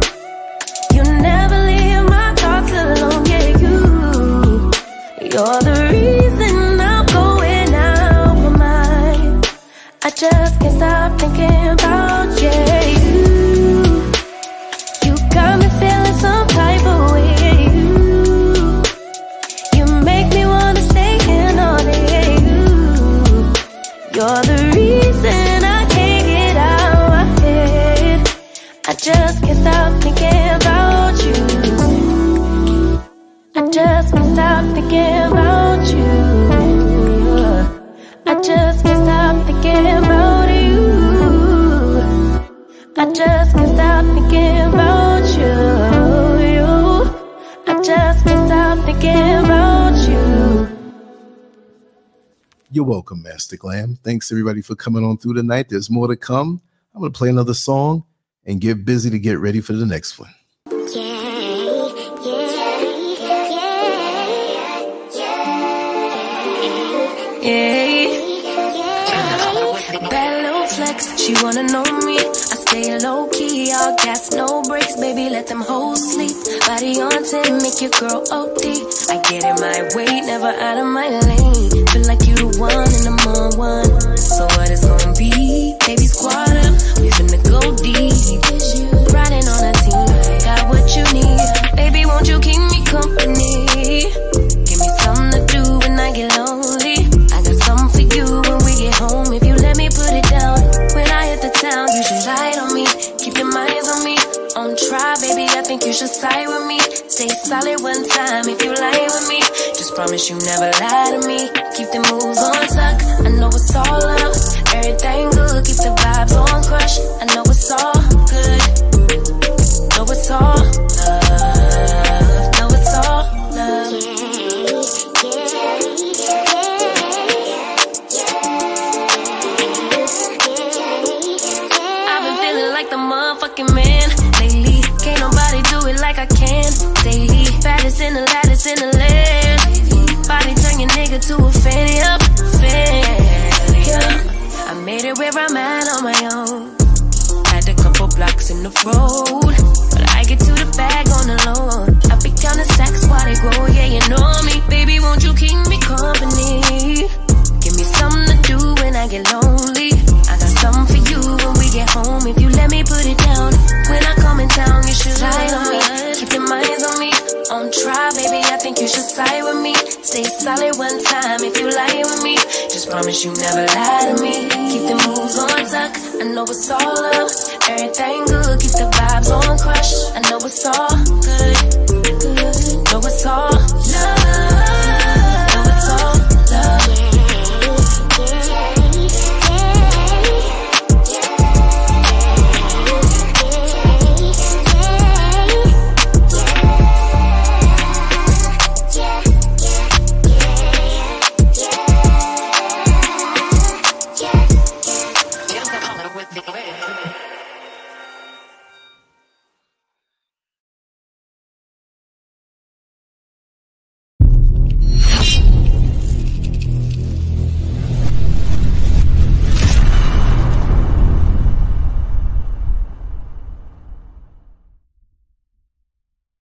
C: you never leave my thoughts alone. Yeah, you, you're the reason I'm going out my mind. I just can't stop thinking about yeah, you. You just can't stop thinking about you. I just can't stop thinking about you. I just can't stop thinking about you. I just can't stop thinking about you. you. I just can't stop thinking about you.
A: You're welcome, Master Glam. Thanks everybody for coming on through tonight. There's more to come. I'm gonna play another song and get busy to get ready for the next one.
C: Yeah. Bad little flex, she wanna know me. I stay low key, all gas, no brakes, baby, let them hoes sleep. Body on 10, make your girl OD. I get in my way, never out of my lane. Feel like you the one and I'm on one. So what it's gonna be? Baby, squad we go deep. Riding on a team, got what you need. Baby, won't you keep me company? Give me something to do when I get lonely. I got something for you when we get home. If you let me put it down, when I hit the town, you should ride on me. Keep your minds on me. On try, baby, I think you should side with me. Stay solid one time if you lie with me. Just promise you never lie to me. Keep the moves on tuck. I know it's all